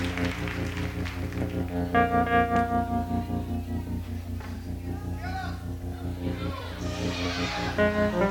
Thank you.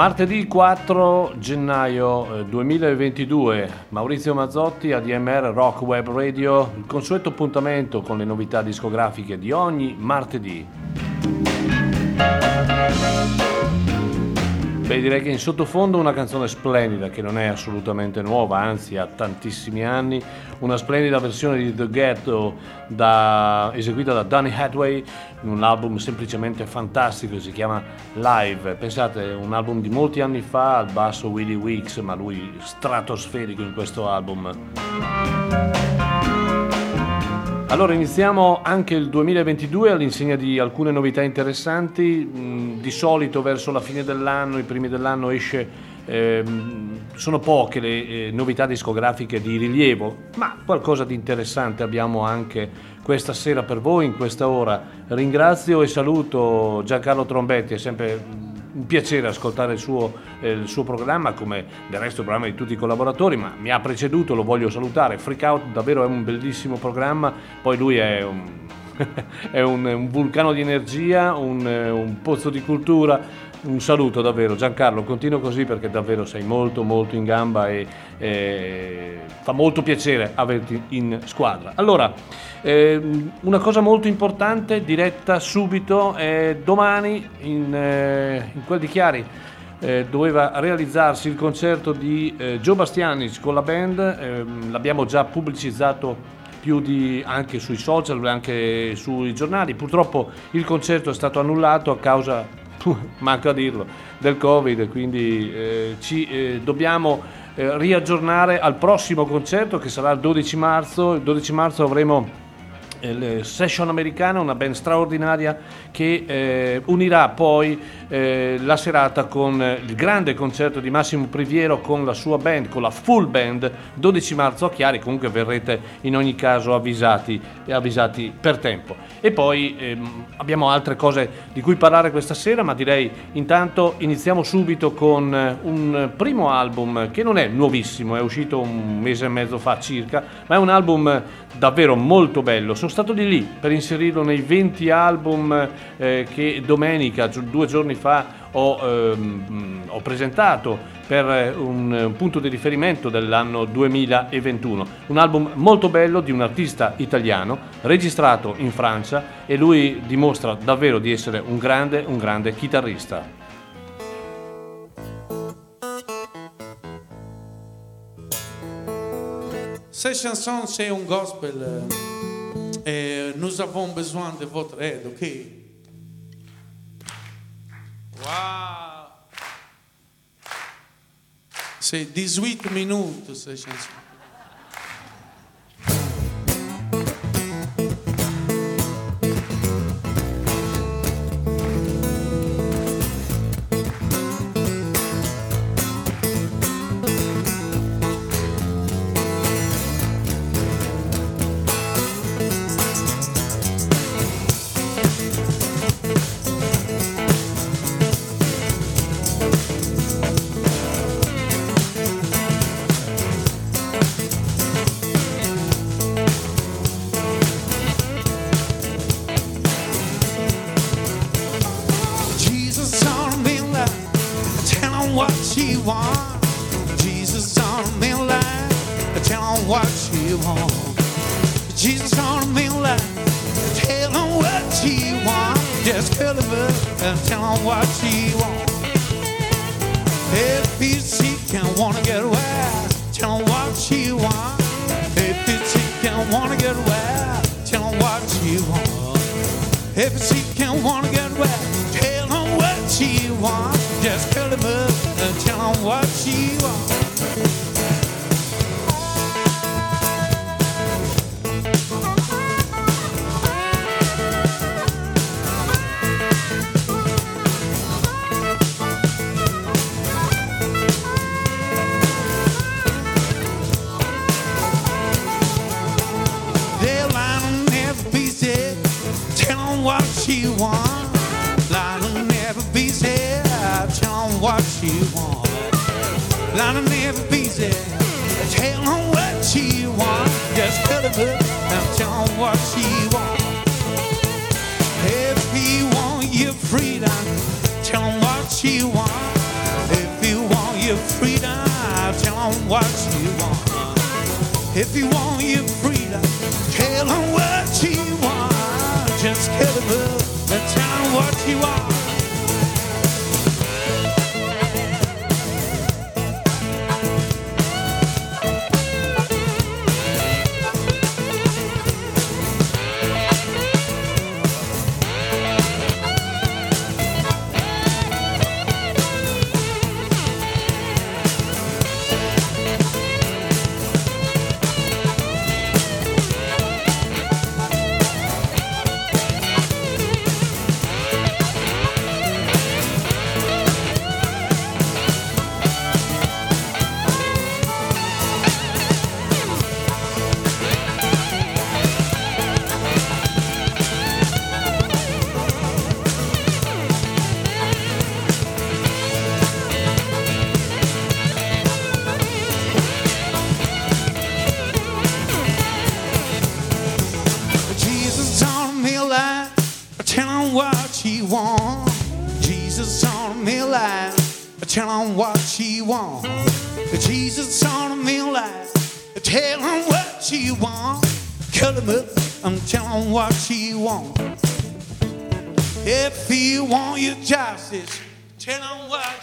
Martedì 4 gennaio 2022, eh, Maurizio Mazzotti, ADMR Rock Web Radio, il consueto appuntamento con le novità discografiche di ogni martedì. Beh, direi che in sottofondo una canzone splendida che non è assolutamente nuova, anzi ha tantissimi anni, una splendida versione di The Ghetto da, eseguita da Danny Hathaway in un album semplicemente fantastico, si chiama Live. Pensate, un album di molti anni fa al basso Willie Weeks, ma lui stratosferico in questo album. Allora iniziamo anche il 2022 all'insegna di alcune novità interessanti, mm, di solito verso la fine dell'anno, i primi dell'anno esce, eh, sono poche le eh, novità discografiche di rilievo, ma qualcosa di interessante abbiamo anche questa sera per voi in questa ora. Ringrazio e saluto Giancarlo Trombetti, è sempre un piacere ascoltare il suo, eh, il suo, programma, come del resto il programma di tutti i collaboratori, ma mi ha preceduto, lo voglio salutare. Freak Out davvero è un bellissimo programma, poi lui è un, è un, un vulcano di energia, un, un pozzo di cultura. Un saluto davvero Giancarlo, continuo così perché davvero sei molto molto in gamba e, e fa molto piacere averti in squadra. Allora, eh, una cosa molto importante, diretta subito, eh, domani in, eh, in, quel di Chiari eh, doveva realizzarsi il concerto di eh, Joe Bastianic con la band, ehm, l'abbiamo già pubblicizzato più di, anche sui social, anche sui giornali. Purtroppo il concerto è stato annullato a causa, manco a dirlo, del Covid, quindi eh, ci eh, dobbiamo eh, riaggiornare al prossimo concerto che sarà il 12 marzo. Il 12 marzo avremo il Session Americana, una band straordinaria che eh, unirà poi eh, la serata con il grande concerto di Massimo Priviero con la sua band, con la full band, 12 marzo a Chiari, comunque verrete in ogni caso avvisati, avvisati per tempo. E poi ehm, abbiamo altre cose di cui parlare questa sera, ma direi intanto iniziamo subito con eh, un primo album che non è nuovissimo, è uscito un mese e mezzo fa circa, ma è un album davvero molto bello. Sono stato di lì per inserirlo nei 20 album eh, che domenica, due giorni fa, ho, ehm, ho presentato per un, un punto di riferimento dell'anno 2021. Un album molto bello di un artista italiano, registrato in Francia e lui dimostra davvero di essere un grande, un grande chitarrista. Ces chansons, c'est un gospel. Euh, nous avons besoin de votre aide, ok? Wow! C'est 18 minutes, ces chansons.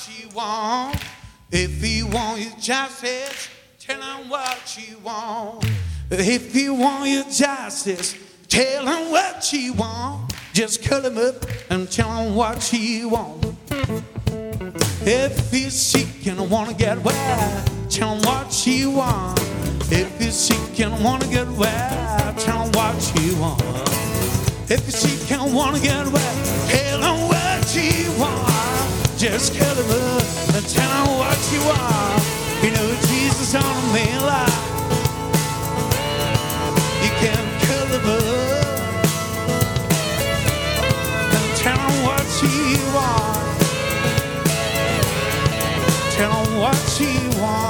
she want. If he want your justice, tell him what she want. If he want your justice, tell him what she want. Just call him up and tell him what she want. If he's sick and wanna get well, tell him what she want. If he's sick and wanna get well, tell him what she want. If he's sick and wanna get well, tell him what she want. Just get him up and tell him what you are. You know Jesus on a man lie. You can cut him up and tell him what you are. Tell him what you want.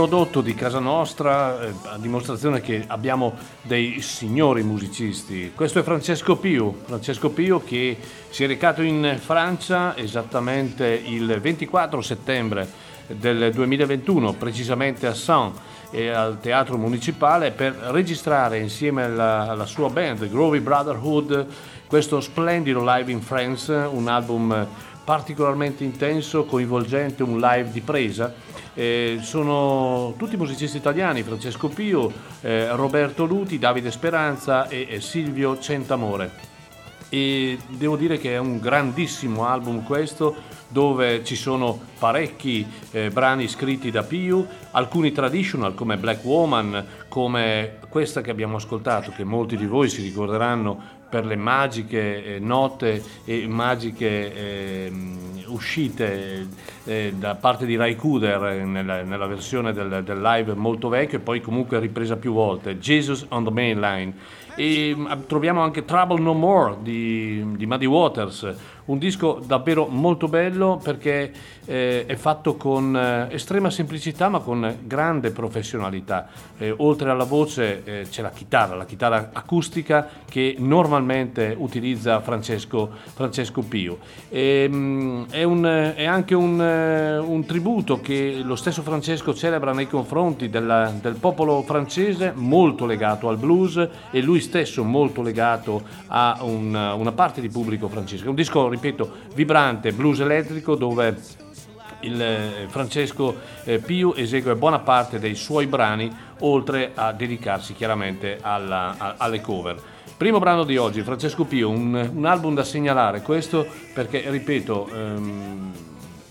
Prodotto di casa nostra, eh, a dimostrazione che abbiamo dei signori musicisti. Questo è Francesco Piu, Francesco Piu che si è recato in Francia esattamente il 24 settembre del 2021, precisamente a Saint e al Teatro Municipale per registrare insieme alla, alla sua band Groovy Brotherhood questo splendido live in France, un album particolarmente intenso, coinvolgente, un live di presa. Eh, sono tutti musicisti italiani, Francesco Pio, eh, Roberto Luti, Davide Speranza e, e Silvio Centamore. E devo dire che è un grandissimo album questo, dove ci sono parecchi eh, brani scritti da Piu, alcuni traditional come Black Woman, come questa che abbiamo ascoltato, che molti di voi si ricorderanno per le magiche eh, note e magiche eh, uscite eh, da parte di Ray Cooder nella, nella versione del, del, live molto vecchio e poi comunque ripresa più volte, Jesus on the Main Line. E mm, troviamo anche Trouble No More di, di Muddy Waters, un disco davvero molto bello perché eh, è fatto con eh, estrema semplicità ma con grande professionalità. Eh, oltre alla voce eh, c'è la chitarra, la chitarra acustica che normalmente utilizza Francesco, Francesco Pio. E, mh, è, un, è, anche un, eh, un, tributo che lo stesso Francesco celebra nei confronti della, del popolo francese molto legato al blues e lui stesso molto legato a una, una parte di pubblico francese. Un disco, ripeto, vibrante, blues elettrico dove il eh, Francesco eh, Piu esegue buona parte dei suoi brani oltre a dedicarsi chiaramente alla, a, alle cover. Primo brano di oggi, Francesco Pio, un, un album da segnalare questo perché, ripeto, ehm,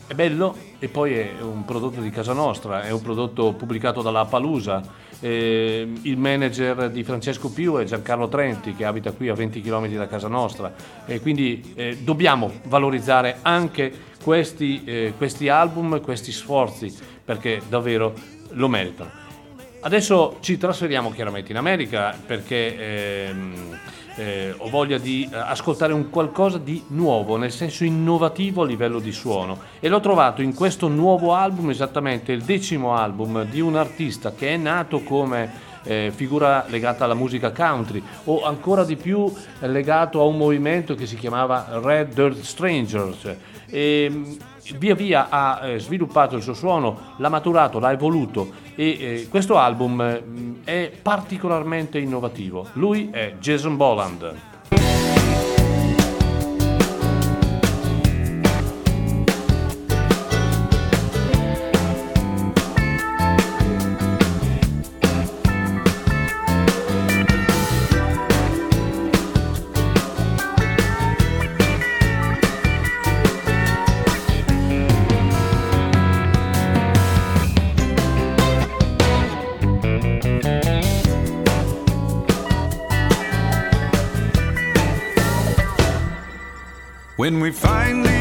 è bello e poi è un prodotto di casa nostra, è un prodotto pubblicato dalla Palusa. Eh, il manager di Francesco Piu è Giancarlo Trenti che abita qui a 20 km da casa nostra e quindi eh, dobbiamo valorizzare anche questi, eh, questi album, questi sforzi perché davvero lo meritano. Adesso ci trasferiamo chiaramente in America perché ehm, eh, ho voglia di eh, ascoltare un qualcosa di nuovo, nel senso innovativo a livello di suono e l'ho trovato in questo nuovo album, esattamente il decimo album di un artista che è nato come eh, figura legata alla musica country o ancora di più legato a un movimento che si chiamava Red Dirt Strangers. E, mm, via via ha eh, sviluppato il suo suono, l'ha maturato, l'ha evoluto e eh, questo album mm, è particolarmente innovativo. Lui è Jason Boland. When we finally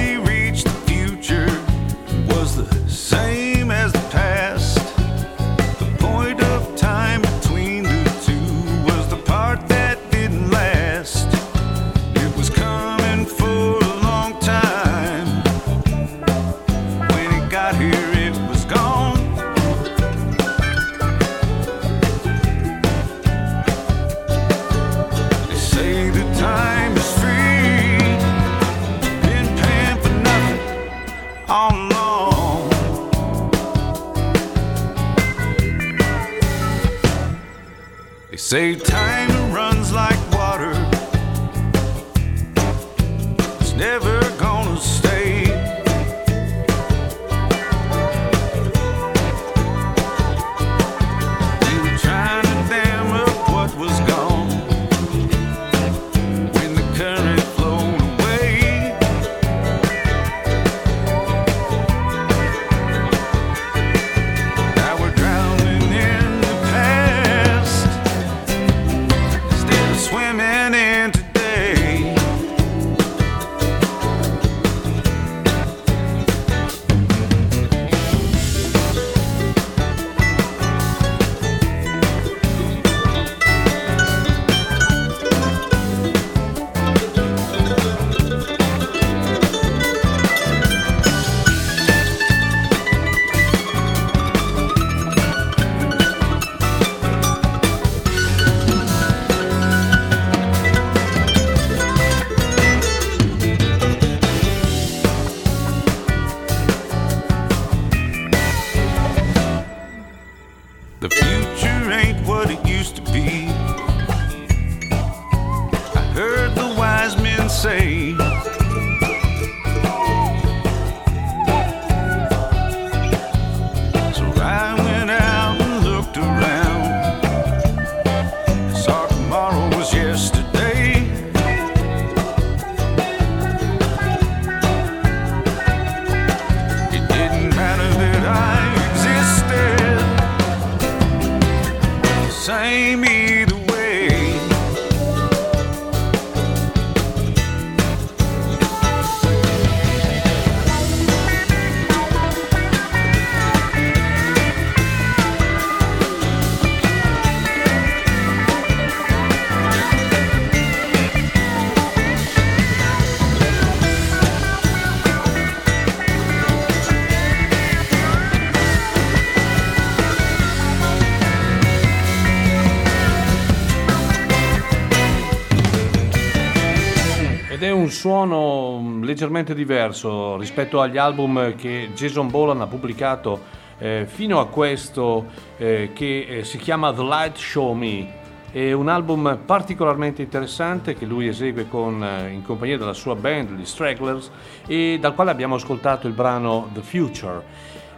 suono mm, leggermente diverso rispetto agli album che Jason Bolan ha pubblicato eh, fino a questo eh, che eh, si chiama The Light Show Me. È un album particolarmente interessante che lui esegue con, eh, in compagnia della sua band, gli Stragglers, e dal quale abbiamo ascoltato il brano The Future.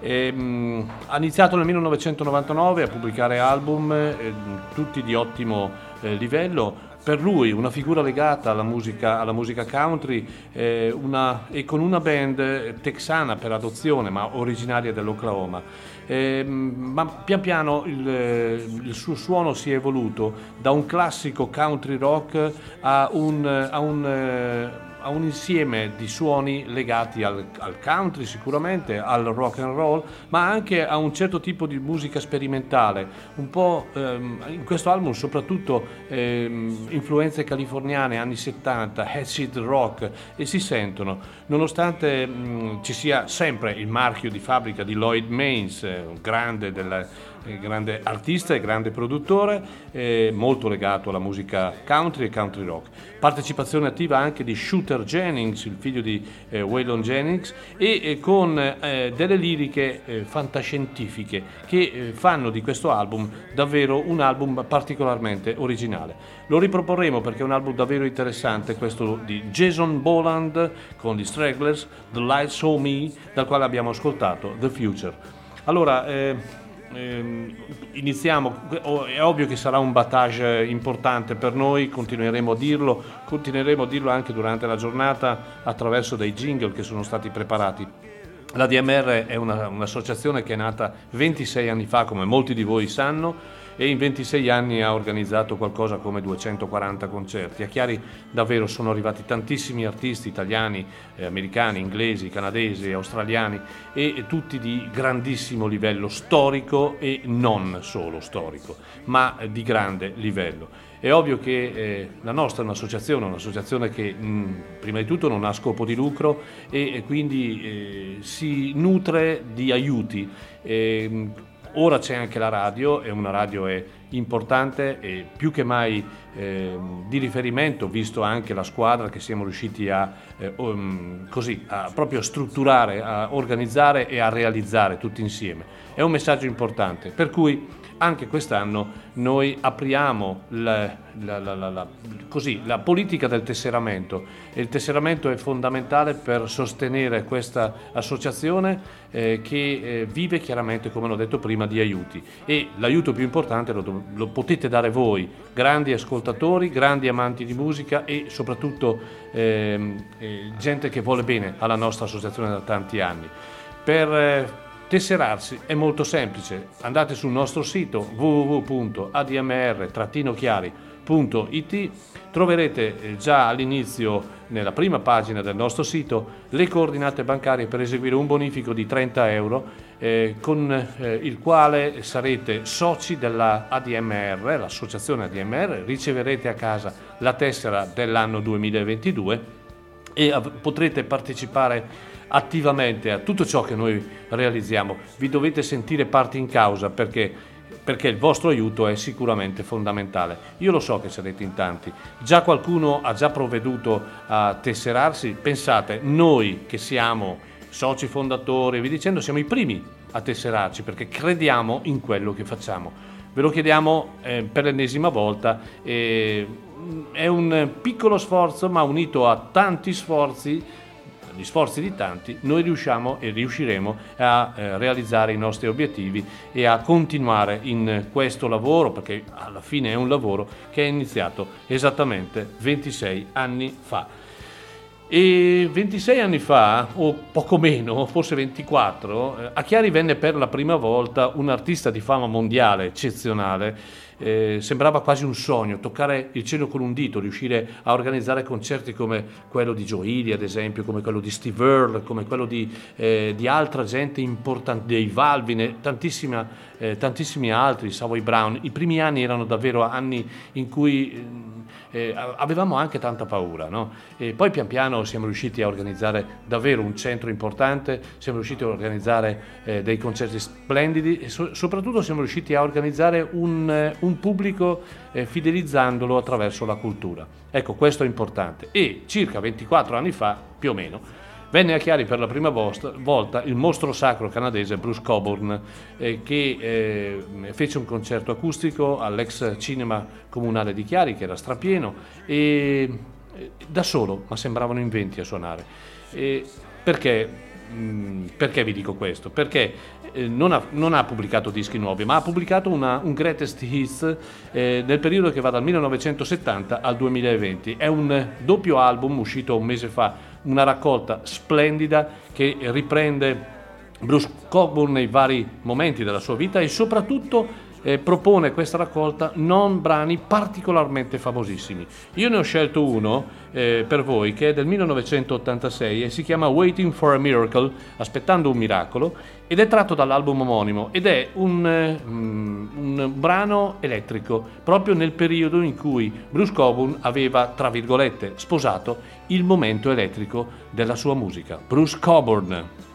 Ehm, ha iniziato nel 1999 a pubblicare album, eh, tutti di ottimo eh, livello. Per lui una figura legata alla musica, alla musica country eh, una- e con una band texana per adozione, ma originaria dell'Oklahoma. Ehm, ma pian piano il, eh, il suo suono si è evoluto da un classico country rock a un, a un, eh, a un insieme di suoni legati al, al country sicuramente, al rock and roll, ma anche a un certo tipo di musica sperimentale, un po' ehm, in questo album soprattutto ehm, influenze californiane anni 70, acid rock e si sentono, nonostante mh, ci sia sempre il marchio di fabbrica di Lloyd Maines, eh, grande del eh, grande artista e grande produttore, eh, molto legato alla musica country e country rock. Partecipazione attiva anche di Shooter Jennings, il figlio di eh, Waylon Jennings, e eh, con eh, delle liriche eh, fantascientifiche che eh, fanno di questo album davvero un album particolarmente originale. Lo riproporremo perché è un album davvero interessante, questo di Jason Boland con gli Stragglers, The Light Show Me, dal quale abbiamo ascoltato The Future. Allora, iniziamo, oh, è ovvio che sarà un battage importante per noi, continueremo a dirlo, continueremo a dirlo anche durante la giornata attraverso dei jingle che sono stati preparati. La DMR è una- un'associazione che è nata 26 anni fa, come molti di voi sanno, e in 26 anni ha organizzato qualcosa come 240 concerti. A Chiari davvero sono arrivati tantissimi artisti italiani, eh, americani, inglesi, canadesi, australiani e, tutti di grandissimo livello storico e non solo storico, ma eh, di grande livello. È ovvio che eh, la nostra è un'associazione, un'associazione che mh, prima di tutto non ha scopo di lucro e, e quindi eh, si nutre di aiuti. Ehm, ora c'è anche la radio e una radio è importante e più che mai ehm, di riferimento, visto anche la squadra che siamo riusciti a, eh, um, così, a proprio strutturare, a organizzare e a realizzare tutti insieme. È un messaggio importante, per cui anche quest'anno noi apriamo la, la- la- così, la politica del tesseramento il tesseramento è fondamentale per sostenere questa associazione eh, che eh, vive chiaramente, come l'ho detto prima, di aiuti e l'aiuto più importante lo, lo potete dare voi, grandi ascoltatori, grandi amanti di musica e soprattutto ehm, eh, gente che vuole bene alla nostra associazione da tanti anni. Per eh, tesserarsi è molto semplice, andate sul nostro sito www.admr-chiari.it, troverete eh, già all'inizio nella prima pagina del nostro sito le coordinate bancarie per eseguire un bonifico di 30 euro eh, con eh, il quale sarete soci della ADMR, l'associazione ADMR, riceverete a casa la tessera dell'anno 2022 e potrete partecipare attivamente a tutto ciò che noi realizziamo. Vi dovete sentire parte in causa perché, perché il vostro aiuto è sicuramente fondamentale. Io lo so che sarete in tanti. Già qualcuno ha già provveduto a tesserarsi. Pensate, noi che siamo soci fondatori, vi dicendo, siamo i primi a tesserarci perché crediamo in quello che facciamo. Ve lo chiediamo eh, per l'ennesima volta. eh, è un piccolo sforzo, ma unito a tanti sforzi, gli sforzi di tanti, noi riusciamo e riusciremo a eh, realizzare i nostri obiettivi e a continuare in questo lavoro, perché alla fine è un lavoro che è iniziato esattamente 26 anni fa. E 26 anni fa, o poco meno, forse 24, eh, a Chiari venne per la prima volta un artista di fama mondiale eccezionale. Eh, sembrava quasi un sogno, toccare il cielo con un dito, riuscire a organizzare concerti come quello di Joe ad esempio, come quello di Steve Earle, come quello di, eh, di altra gente importante, dei Valvin e tantissima, eh, tantissimi altri, Savoy Brown. I primi anni erano davvero anni in cui eh, avevamo anche tanta paura, no? Poi pian piano siamo riusciti a organizzare davvero un centro importante, siamo riusciti a organizzare eh, dei concerti splendidi e so- soprattutto siamo riusciti a organizzare un, eh, un pubblico eh, fidelizzandolo attraverso la cultura. Ecco, questo è importante. E circa 24 anni fa, più o meno, Venne a Chiari per la prima volta il mostro sacro canadese Bruce Coburn eh, che eh, fece un concerto acustico all'ex cinema comunale di Chiari che era strapieno e eh, da solo, ma sembravano in 20 a suonare. E perché, mm, perché vi dico questo? Perché eh, non, ha, non, ha, pubblicato dischi nuovi, ma ha pubblicato una, un greatest hits eh, nel periodo che va dal 1970 al 2020. È un doppio album uscito un mese fa una raccolta splendida che riprende Bruce Coburn nei vari momenti della sua vita e soprattutto eh, propone questa raccolta non brani particolarmente famosissimi. Io ne ho scelto uno eh, per voi che è del 1986 e si chiama Waiting for a Miracle, aspettando un miracolo, ed è tratto dall'album omonimo ed è un, eh, un brano elettrico proprio nel periodo in cui Bruce Coburn aveva, tra virgolette, sposato il momento elettrico della sua musica. Bruce Coburn.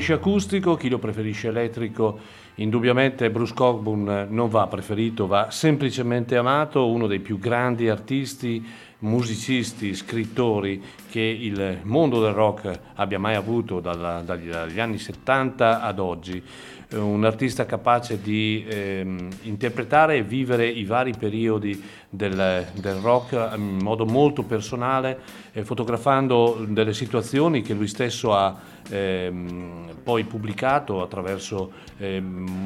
Preferisce acustico, chi lo preferisce elettrico, indubbiamente Bruce Cockburn non va preferito, va semplicemente amato, uno dei più grandi artisti, musicisti, scrittori che il mondo del rock abbia mai avuto dagli, dagli anni 70 ad oggi. Un artista capace di ehm, interpretare e vivere i vari periodi del, del rock in modo molto personale, eh, fotografando delle situazioni che lui stesso ha ehm, poi pubblicato attraverso ehm,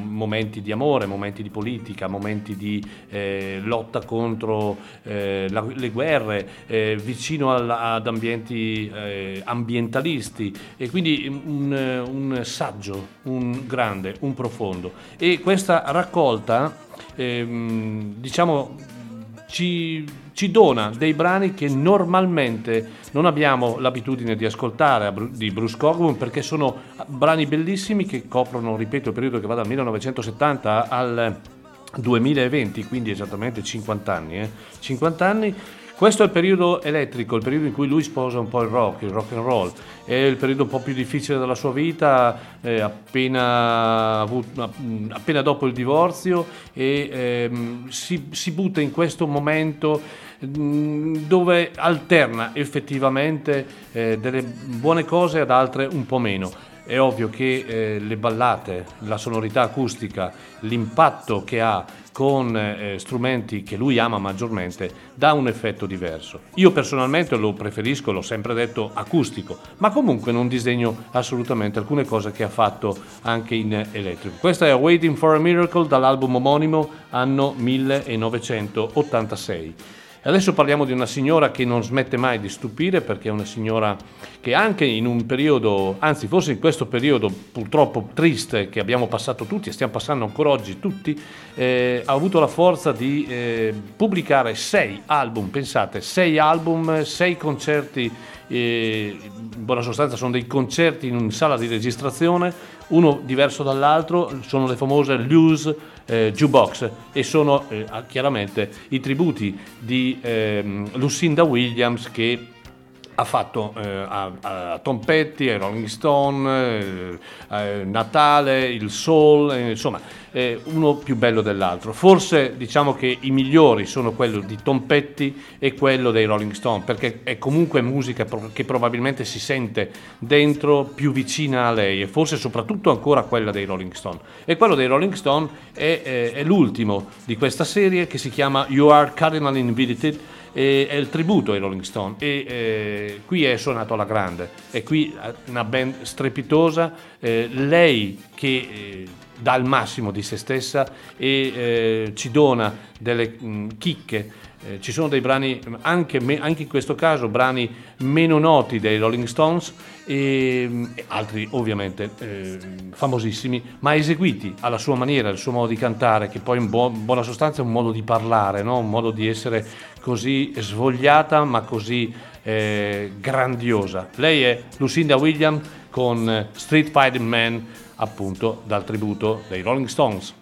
momenti di amore, momenti di politica, momenti di eh, lotta contro eh, la- le guerre, eh, vicino al- ad ambienti eh, ambientalisti e quindi un, un saggio, un grande, un profondo. E questa raccolta, ehm, diciamo, ci, ci dona dei brani che normalmente non abbiamo l'abitudine di ascoltare di Bruce Cockburn perché sono brani bellissimi che coprono, ripeto, il periodo che va dal 1970 al 2020, quindi esattamente 50 anni. eh. 50 anni. Questo è il periodo elettrico, il periodo in cui lui sposa un po' il rock, il rock and roll. È il periodo un po' più difficile della sua vita, eh, appena, avuto- mm, appena dopo il divorzio e ehm, si, si butta in questo momento mm, dove alterna effettivamente eh, delle buone cose ad altre un po' meno. È ovvio che eh, le ballate, la sonorità acustica, l'impatto che ha con eh, strumenti che lui ama maggiormente dà un effetto diverso. Io personalmente lo preferisco, l'ho sempre detto, acustico, ma comunque non disegno assolutamente alcune cose che ha fatto anche in elettrico. Questa è Waiting for a Miracle dall'album omonimo anno 1986. Adesso parliamo di una signora che non smette mai di stupire perché è una signora che anche in un periodo, anzi forse in questo periodo purtroppo triste che abbiamo passato tutti e stiamo passando ancora oggi tutti, eh, ha avuto la forza di eh, pubblicare sei album, pensate, sei album, sei concerti, eh, in buona sostanza sono dei concerti in sala di registrazione, uno diverso dall'altro, sono le famose Lose eh, Jukebox e sono eh, chiaramente i tributi di ehm, Lucinda Williams che ha fatto eh, a, a Tom Petty, ai Rolling Stone, eh, eh, Natale, il Soul, eh, insomma, uno più bello dell'altro. Forse diciamo che i migliori sono quello di Tom Petty e quello dei Rolling Stone, perché è comunque musica pro- che probabilmente si sente dentro più vicina a lei e forse soprattutto ancora quella dei Rolling Stone. E quello dei Rolling Stone è, eh, è l'ultimo di questa serie che si chiama You Are Cardinal Invited e è il tributo ai Rolling Stone. E eh, qui è suonato alla grande. E qui eh, una band strepitosa. Eh, lei che eh, dà il massimo di se stessa e eh, ci dona delle mh, chicche eh, ci sono dei brani, anche, me- anche in questo caso, brani meno noti dei Rolling Stones e, e altri ovviamente eh, famosissimi, ma eseguiti alla sua maniera, il suo modo di cantare, che poi in buo- buona sostanza è un modo di parlare, no? un modo di essere così svogliata ma così eh, grandiosa. Lei è Lucinda Williams con Street Fighting Man, appunto dal tributo dei Rolling Stones.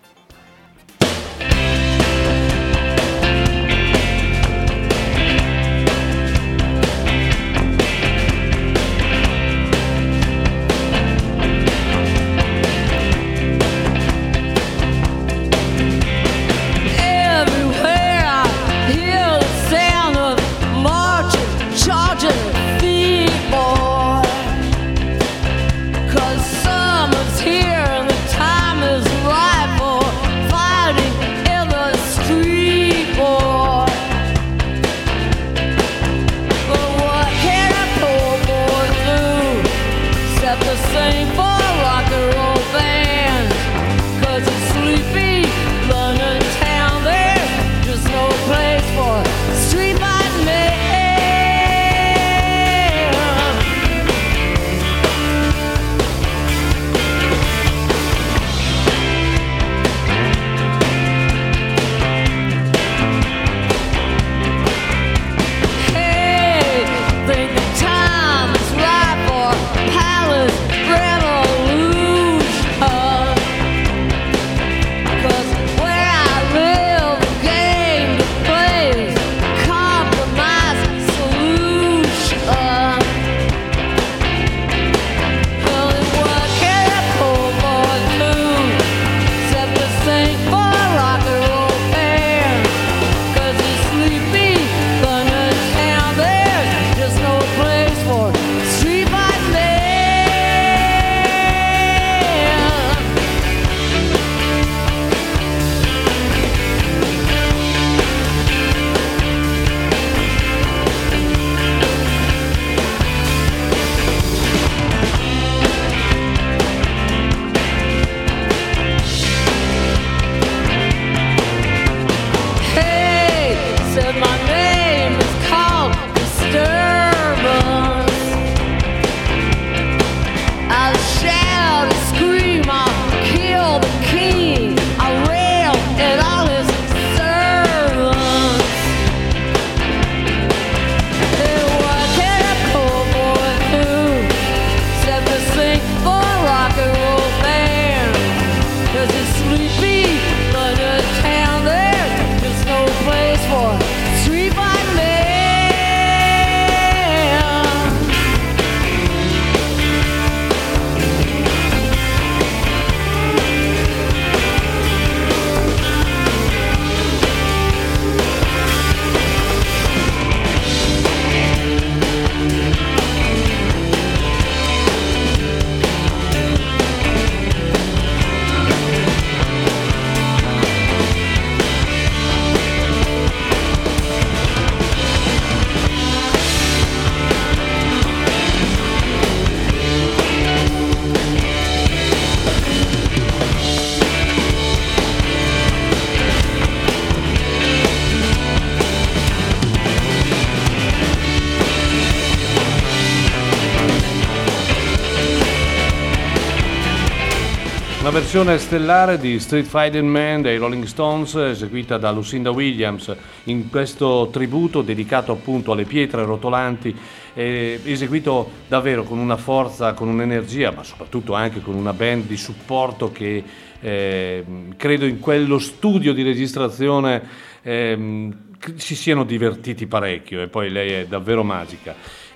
Versione stellare di Street Fighting Man dei Rolling Stones eseguita da Lucinda Williams in questo tributo dedicato appunto alle pietre rotolanti eh, eseguito davvero con una forza, con un'energia ma soprattutto anche con una band di supporto che eh, credo in quello studio di registrazione ehm, si siano divertiti parecchio e poi lei è davvero magica.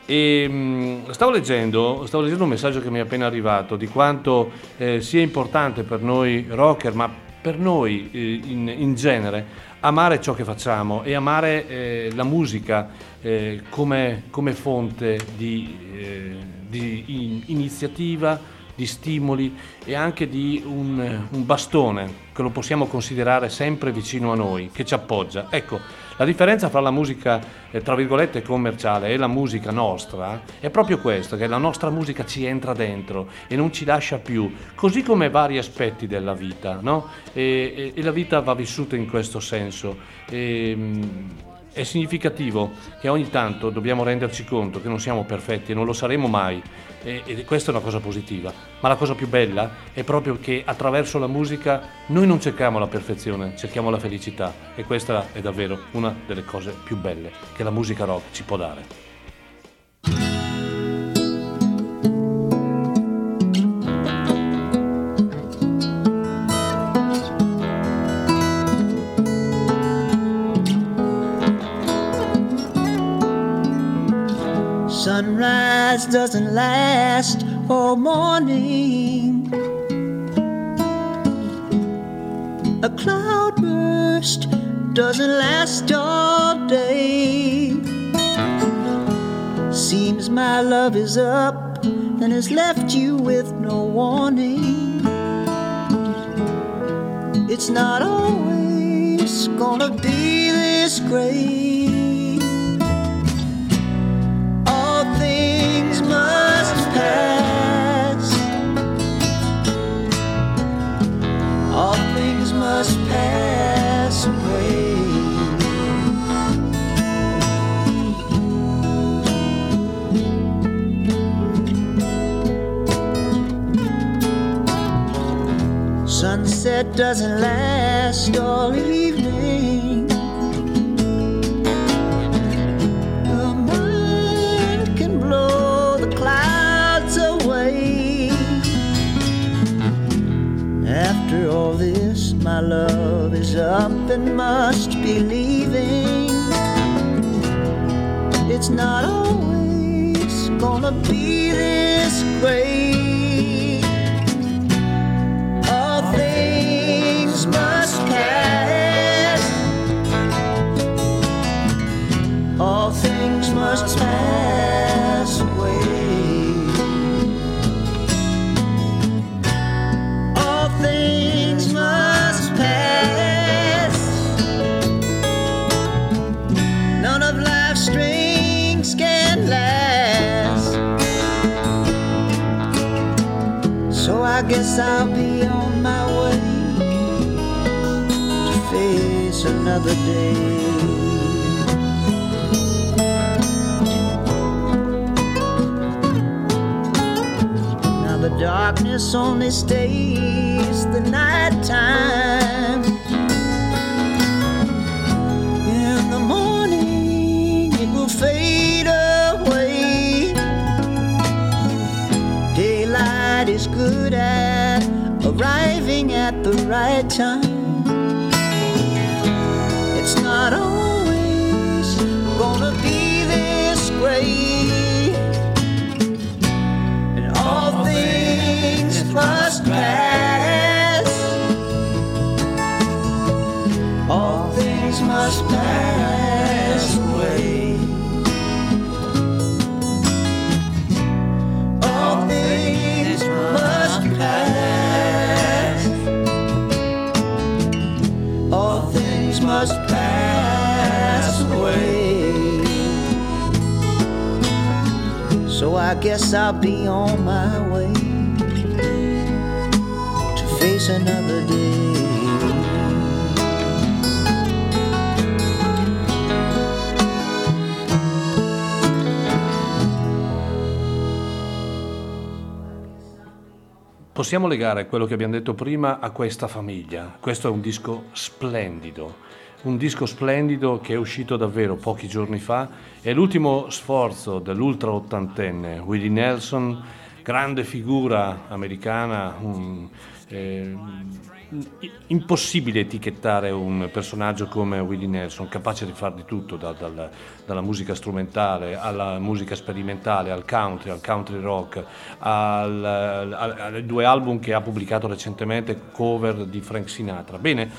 E, mh, stavo, leggendo, stavo leggendo un messaggio che mi è appena arrivato di quanto eh, sia importante per noi rocker, ma per noi eh, in, in genere, amare ciò che facciamo e amare eh, la musica eh, come, come fonte di, eh, di in- iniziativa, di stimoli e anche di un, un bastone che lo possiamo considerare sempre vicino a noi, che ci appoggia. Ecco, la differenza fra la musica, eh, tra virgolette, commerciale e la musica nostra è proprio questo, che la nostra musica ci entra dentro e non ci lascia più, così come vari aspetti della vita, no? E, e- e la vita va vissuta in questo senso. E, mm, È significativo che ogni tanto dobbiamo renderci conto che non siamo perfetti e non lo saremo mai e, e questa è una cosa positiva. Ma la cosa più bella è proprio che attraverso la musica noi non cerchiamo la perfezione, cerchiamo la felicità e questa è davvero una delle cose più belle che la musica rock ci può dare. Sunrise doesn't last all morning. A cloudburst doesn't last all day. Seems my love is up and has left you with no warning. It's not always gonna be this great. All things must pass away. Sunset doesn't last all evening. My love is up and must be leaving. It's not always gonna be this great. Possiamo legare quello che abbiamo detto prima a questa famiglia. Questo è un disco splendido, un disco splendido che è uscito davvero pochi giorni fa. È l'ultimo sforzo dell'ultra ottantenne Willie Nelson, grande figura americana, un, eh, impossibile etichettare un personaggio come Willie Nelson, capace di fare di tutto, da- dal- dalla musica strumentale alla musica sperimentale, al country, al country rock, al, al- ai due album che ha pubblicato recentemente, cover di Frank Sinatra. Bene,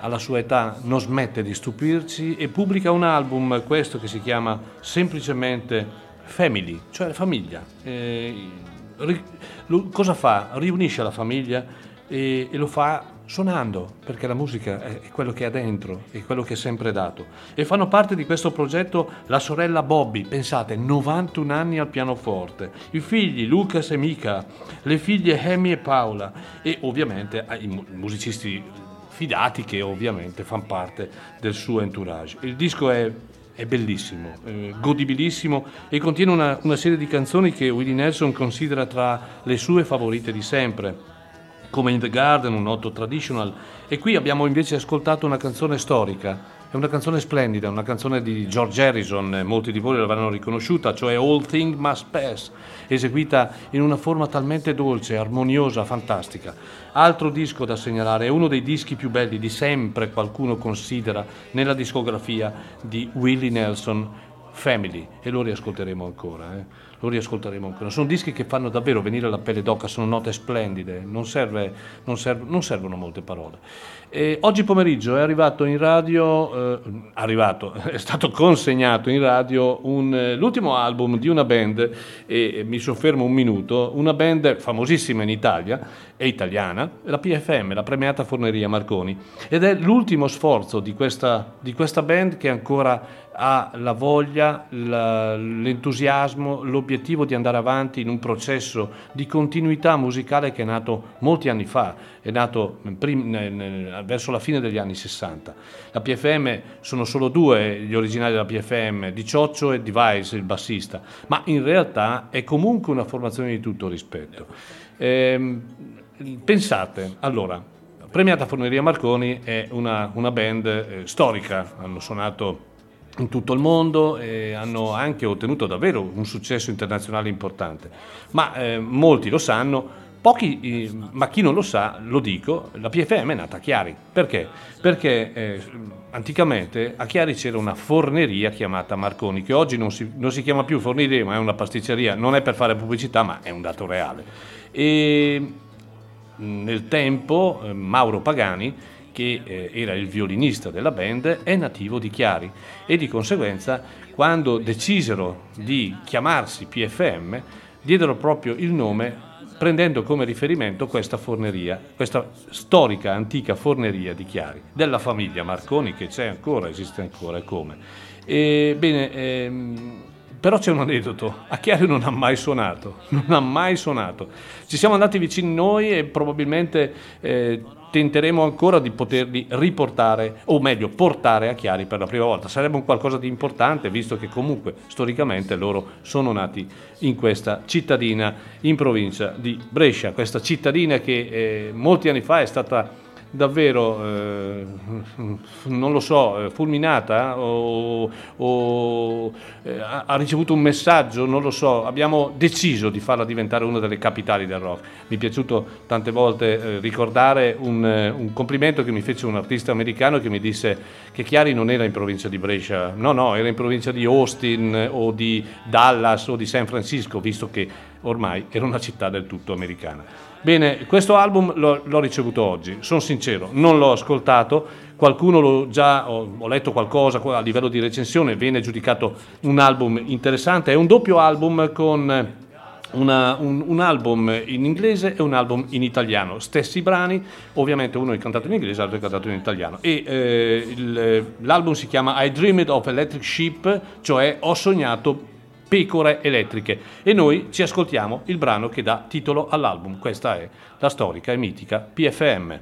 alla sua età non smette di stupirci e pubblica un album, questo che si chiama semplicemente Family, cioè famiglia. Eh, ri- cosa fa? Riunisce la famiglia e, e lo fa suonando, perché la musica è, quello che ha dentro, è quello che è sempre dato. E fanno parte di questo progetto la sorella Bobby, pensate, 91 anni al pianoforte, i figli Lucas e Mika, le figlie Amy e Paola e ovviamente i mu- musicisti fidati che ovviamente fanno parte del suo entourage. Il disco è è bellissimo, eh, godibilissimo e contiene una, una serie di canzoni che Willie Nelson considera tra le sue favorite di sempre come In the Garden, un noto traditional. E qui abbiamo invece ascoltato una canzone storica. È una canzone splendida, una canzone di George Harrison, molti di voi l'avranno riconosciuta, cioè All Thing Must Pass, eseguita in una forma talmente dolce, armoniosa, fantastica. Altro disco da segnalare, è uno dei dischi più belli di sempre, qualcuno considera, nella discografia di Willie Nelson, Family, e lo riascolteremo ancora. eh. Lo riascolteremo ancora. Sono dischi che fanno davvero venire la pelle d'oca, sono note splendide, non, serve- non serv- non servono molte parole. E oggi pomeriggio è arrivato in radio, eh, arrivato, è stato consegnato in radio un, eh, l'ultimo album di una band, e e mi soffermo un minuto, una band famosissima in Italia, è italiana, la PFM, la premiata Forneria Marconi, ed è l'ultimo sforzo di questa, di questa band che ancora ha la voglia, la- l'entusiasmo, l'obiettivo di andare avanti in un processo di continuità musicale che è nato molti anni fa, è nato prim- nel- nel- verso la fine degli anni 60. La PFM sono solo due gli originali della PFM, di Cioccio e Device, il bassista, ma in realtà è comunque una formazione di tutto rispetto. Ehm, pensate, allora, Premiata Forneria Marconi è una, una band eh, storica, hanno suonato in tutto il mondo e hanno anche ottenuto davvero un successo internazionale importante. Ma eh, molti lo sanno, pochi, eh, ma chi non lo sa, lo dico, la PFM è nata a Chiari. Perché? Perché eh, anticamente a Chiari c'era una forneria chiamata Marconi, che oggi non si, non si chiama più forneria, ma è una pasticceria, non è per fare pubblicità, ma è un dato reale. E nel tempo eh, Mauro Pagani, che eh, era il violinista della band, è nativo di Chiari e di conseguenza quando decisero di chiamarsi PFM diedero proprio il nome prendendo come riferimento questa forneria, questa storica antica forneria di Chiari, della famiglia Marconi che c'è ancora, esiste ancora e come. E, bene, ehm, però c'è un aneddoto, a Chiari non ha mai suonato, non ha mai suonato. Ci siamo andati vicini noi e probabilmente eh, tenteremo ancora di poterli riportare, o meglio, portare a Chiari per la prima volta. Sarebbe un qualcosa di importante, visto che comunque storicamente loro sono nati in questa cittadina in provincia di Brescia, questa cittadina che eh, molti anni fa è stata davvero, eh, non lo so, eh, fulminata o, o, eh, ha ricevuto un messaggio, non lo so, abbiamo deciso di farla diventare una delle capitali del rock. Mi è piaciuto tante volte eh, ricordare un, eh, un complimento che mi fece un artista americano che mi disse che Chiari non era in provincia di Brescia, no, no, era in provincia di Austin eh, o di Dallas o di San Francisco, visto che ormai era una città del tutto americana. Bene, questo album l'ho, l'ho ricevuto oggi, sono sincero, non l'ho ascoltato, qualcuno lo già, ho, ho letto qualcosa a livello di recensione, viene giudicato un album interessante, è un doppio album con una- un, un album in inglese e un album in italiano, stessi brani, ovviamente uno è cantato in inglese, l'altro è cantato in italiano. E eh, il- l'album si chiama I Dreamed of Electric Sheep, cioè Ho sognato pecore elettriche. E noi ci ascoltiamo il brano che dà titolo all'album. Questa è la storica e mitica PFM.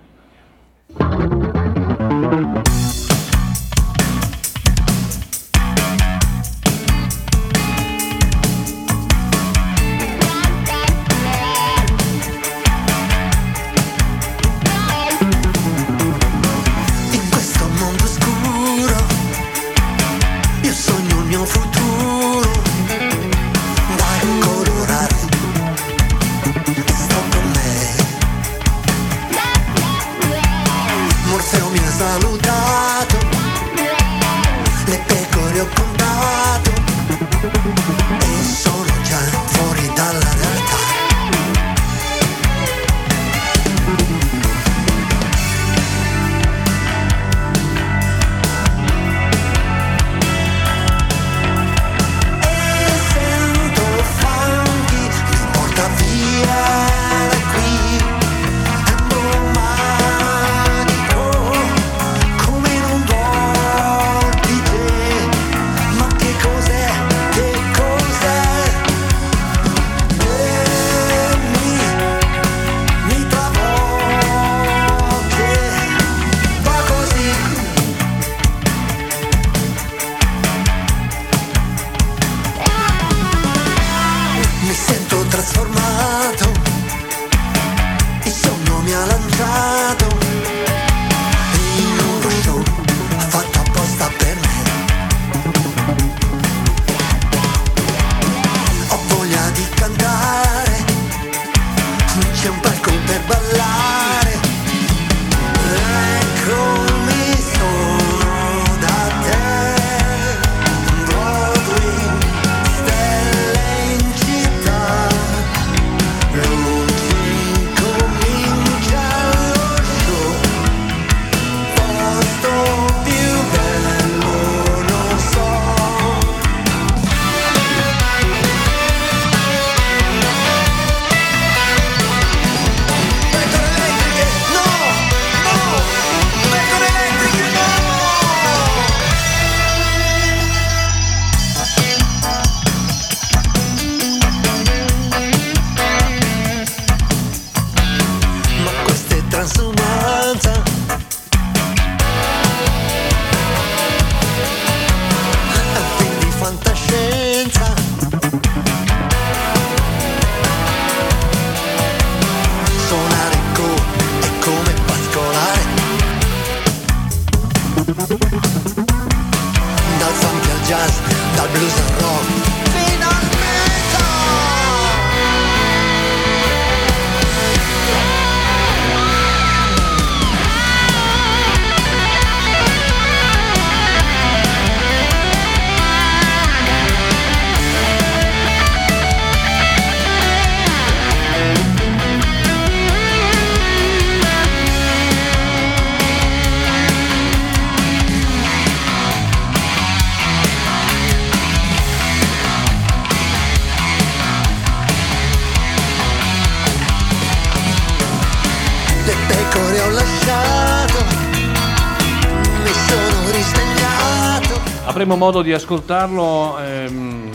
Avremo modo di ascoltarlo ehm,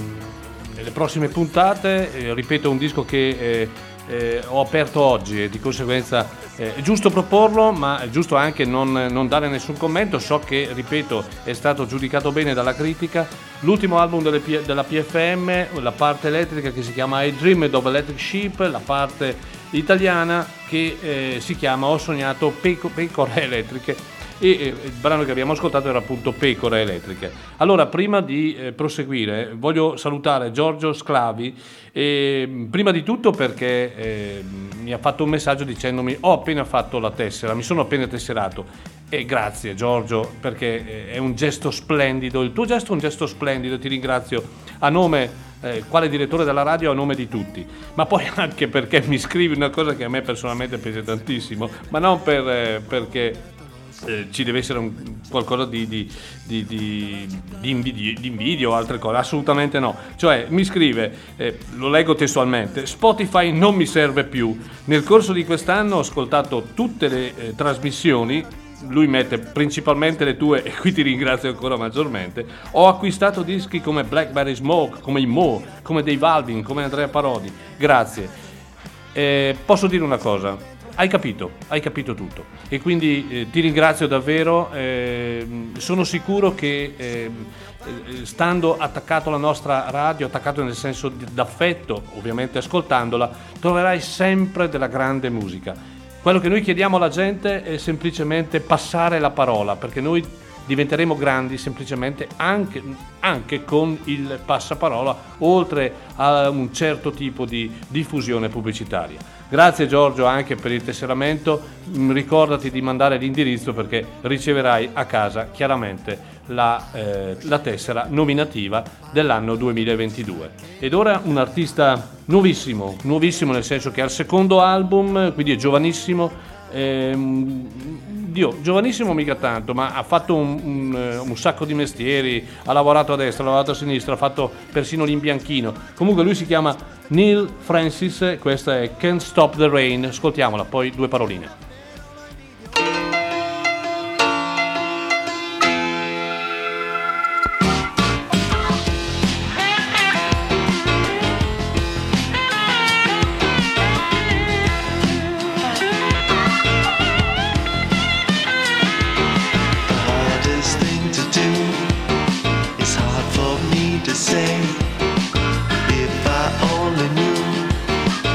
nelle prossime puntate. Eh, ripeto, un disco che eh, eh, ho aperto oggi e di conseguenza eh, è giusto proporlo, ma è giusto anche non, non dare nessun commento. So che, ripeto, è stato giudicato bene dalla critica. L'ultimo album P- della PFM, la parte elettrica che si chiama I Dreamed of Electric Sheep, la parte italiana che eh, si chiama Ho sognato Peco- pecore elettriche e eh, il brano che abbiamo ascoltato era appunto Pecore Elettriche. Allora, prima di eh, proseguire, voglio salutare Giorgio Sclavi, e, prima di tutto perché eh, mi ha fatto un messaggio dicendomi ho appena fatto la tessera, mi sono appena tesserato. E grazie Giorgio perché eh, è un gesto splendido, il tuo gesto è un gesto splendido, ti ringrazio. A nome eh, quale direttore della radio a nome di tutti, ma poi anche perché mi scrivi una cosa che a me personalmente piace tantissimo, ma non per, eh, perché eh, ci deve essere un- qualcosa di, di, di, di, di invidi- di invidio o altre cose, assolutamente no. Cioè mi scrive, eh, lo leggo testualmente, Spotify non mi serve più. Nel corso di quest'anno ho ascoltato tutte le eh, trasmissioni, lui mette principalmente le tue e qui ti ringrazio ancora maggiormente. Ho acquistato dischi come Blackberry Smoke, come i Mo, come Dave Alvin, come Andrea Parodi. Grazie. Eh, posso dire una cosa? Hai capito, hai capito tutto e quindi eh, ti ringrazio davvero, eh, sono sicuro che eh, eh, stando attaccato alla nostra radio, attaccato nel senso d'affetto, ovviamente ascoltandola, troverai sempre della grande musica. Quello che noi chiediamo alla gente è semplicemente passare la parola, perché noi diventeremo grandi semplicemente anche, anche con il passaparola, oltre a un certo tipo di diffusione pubblicitaria. Grazie Giorgio anche per il tesseramento, Mm, ricordati di mandare l'indirizzo perché riceverai a casa chiaramente la, eh, la tessera nominativa dell'anno 2022. Ed ora un artista nuovissimo, nuovissimo nel senso che è al secondo album, quindi è giovanissimo, ehm, Dio, giovanissimo mica tanto, ma ha fatto un, un, eh, un sacco di mestieri, ha lavorato a destra, ha lavorato a sinistra, ha fatto persino l'imbianchino. Comunque lui si chiama Neil Francis, questa è Can't Stop the Rain, ascoltiamola, poi due paroline. Hard for me to say. If I only knew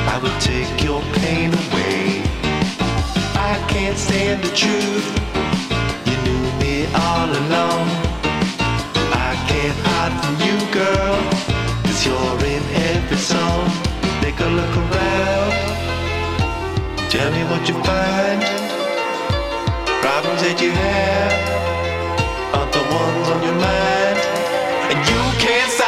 I would take your pain away. I can't stand the truth. You knew me all along. I can't hide from you, girl. Cause you're in every song. Take a look around. Tell me what you find. Problems that you have aren't the ones on your mind. You can't stop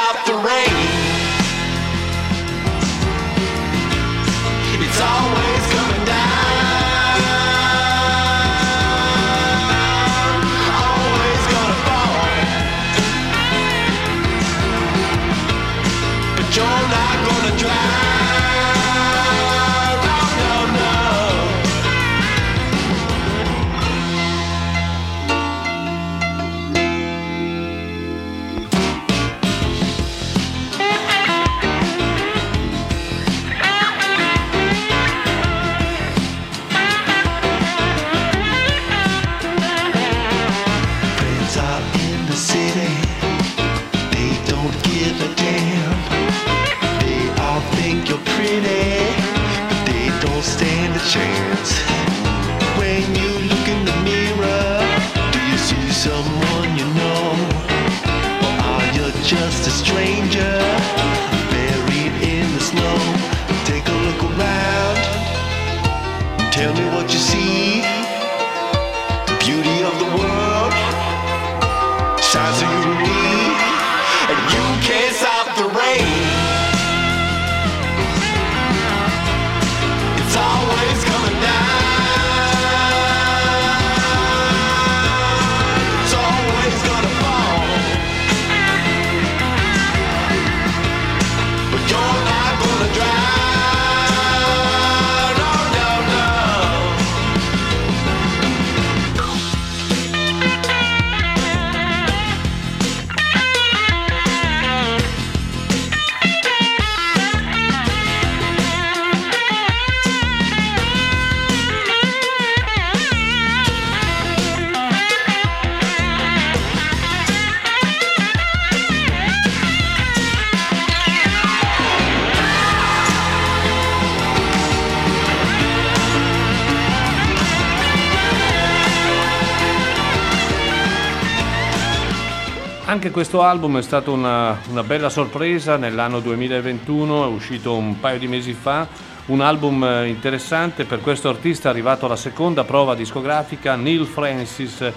Anche questo album è stata una, una bella sorpresa nell'anno 2021, è uscito un paio di mesi fa, un album eh, interessante per questo artista arrivato alla seconda prova discografica, Neil Francis,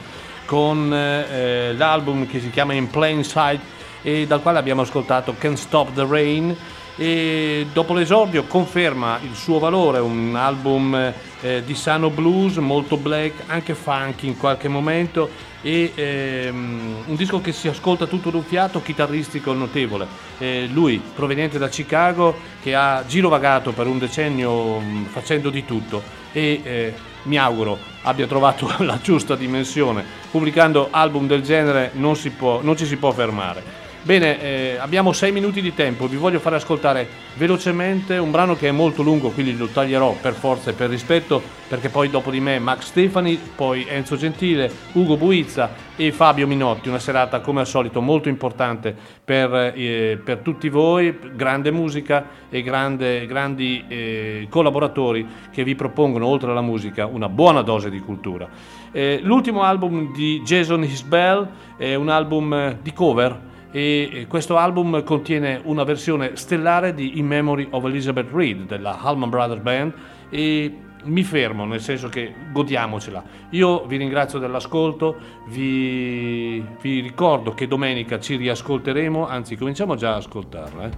con eh, l'album che si chiama In Plain Sight e dal quale abbiamo ascoltato Can't Stop the Rain e dopo l'esordio conferma il suo valore, un album eh, di sano blues, molto black, anche funky in qualche momento e ehm, un disco che si ascolta tutto d'un fiato, chitarristico notevole. Eh, lui proveniente da Chicago che ha girovagato per un decennio mh, facendo di tutto e eh, mi auguro abbia trovato la giusta dimensione. Pubblicando album del genere non, si può, non ci si può fermare. Bene, eh, abbiamo sei minuti di tempo, vi voglio fare ascoltare velocemente un brano che è molto lungo, quindi lo taglierò per forza e per rispetto, perché poi dopo di me Max Stefani, poi Enzo Gentile, Ugo Buizza e Fabio Minotti, una serata come al solito molto importante per, eh, per tutti voi, grande musica e grande- grandi eh, collaboratori che vi propongono oltre alla musica una buona dose di cultura. Eh, l'ultimo album di Jason Isbell è un album eh, di cover e eh, questo album contiene una versione stellare di In Memory of Elizabeth Reed della Allman Brothers Band e mi fermo nel senso che godiamocela io vi ringrazio dell'ascolto vi, vi ricordo che domenica ci riascolteremo anzi cominciamo già a ascoltarla eh.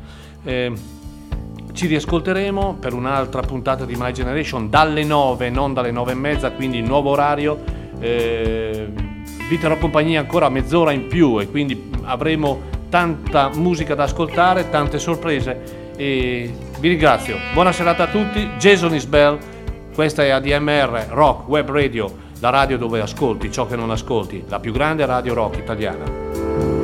Eh, ci riascolteremo per un'altra puntata di My Generation dalle 9 non dalle 9 e mezza quindi nuovo orario eh, vi terrò compagnia ancora mezz'ora in più e quindi avremo tanta musica da ascoltare, tante sorprese e vi ringrazio. Buona serata a tutti, Jason Isbell, questa è ADMR Rock Web Radio, la radio dove ascolti ciò che non ascolti, la più grande radio rock italiana.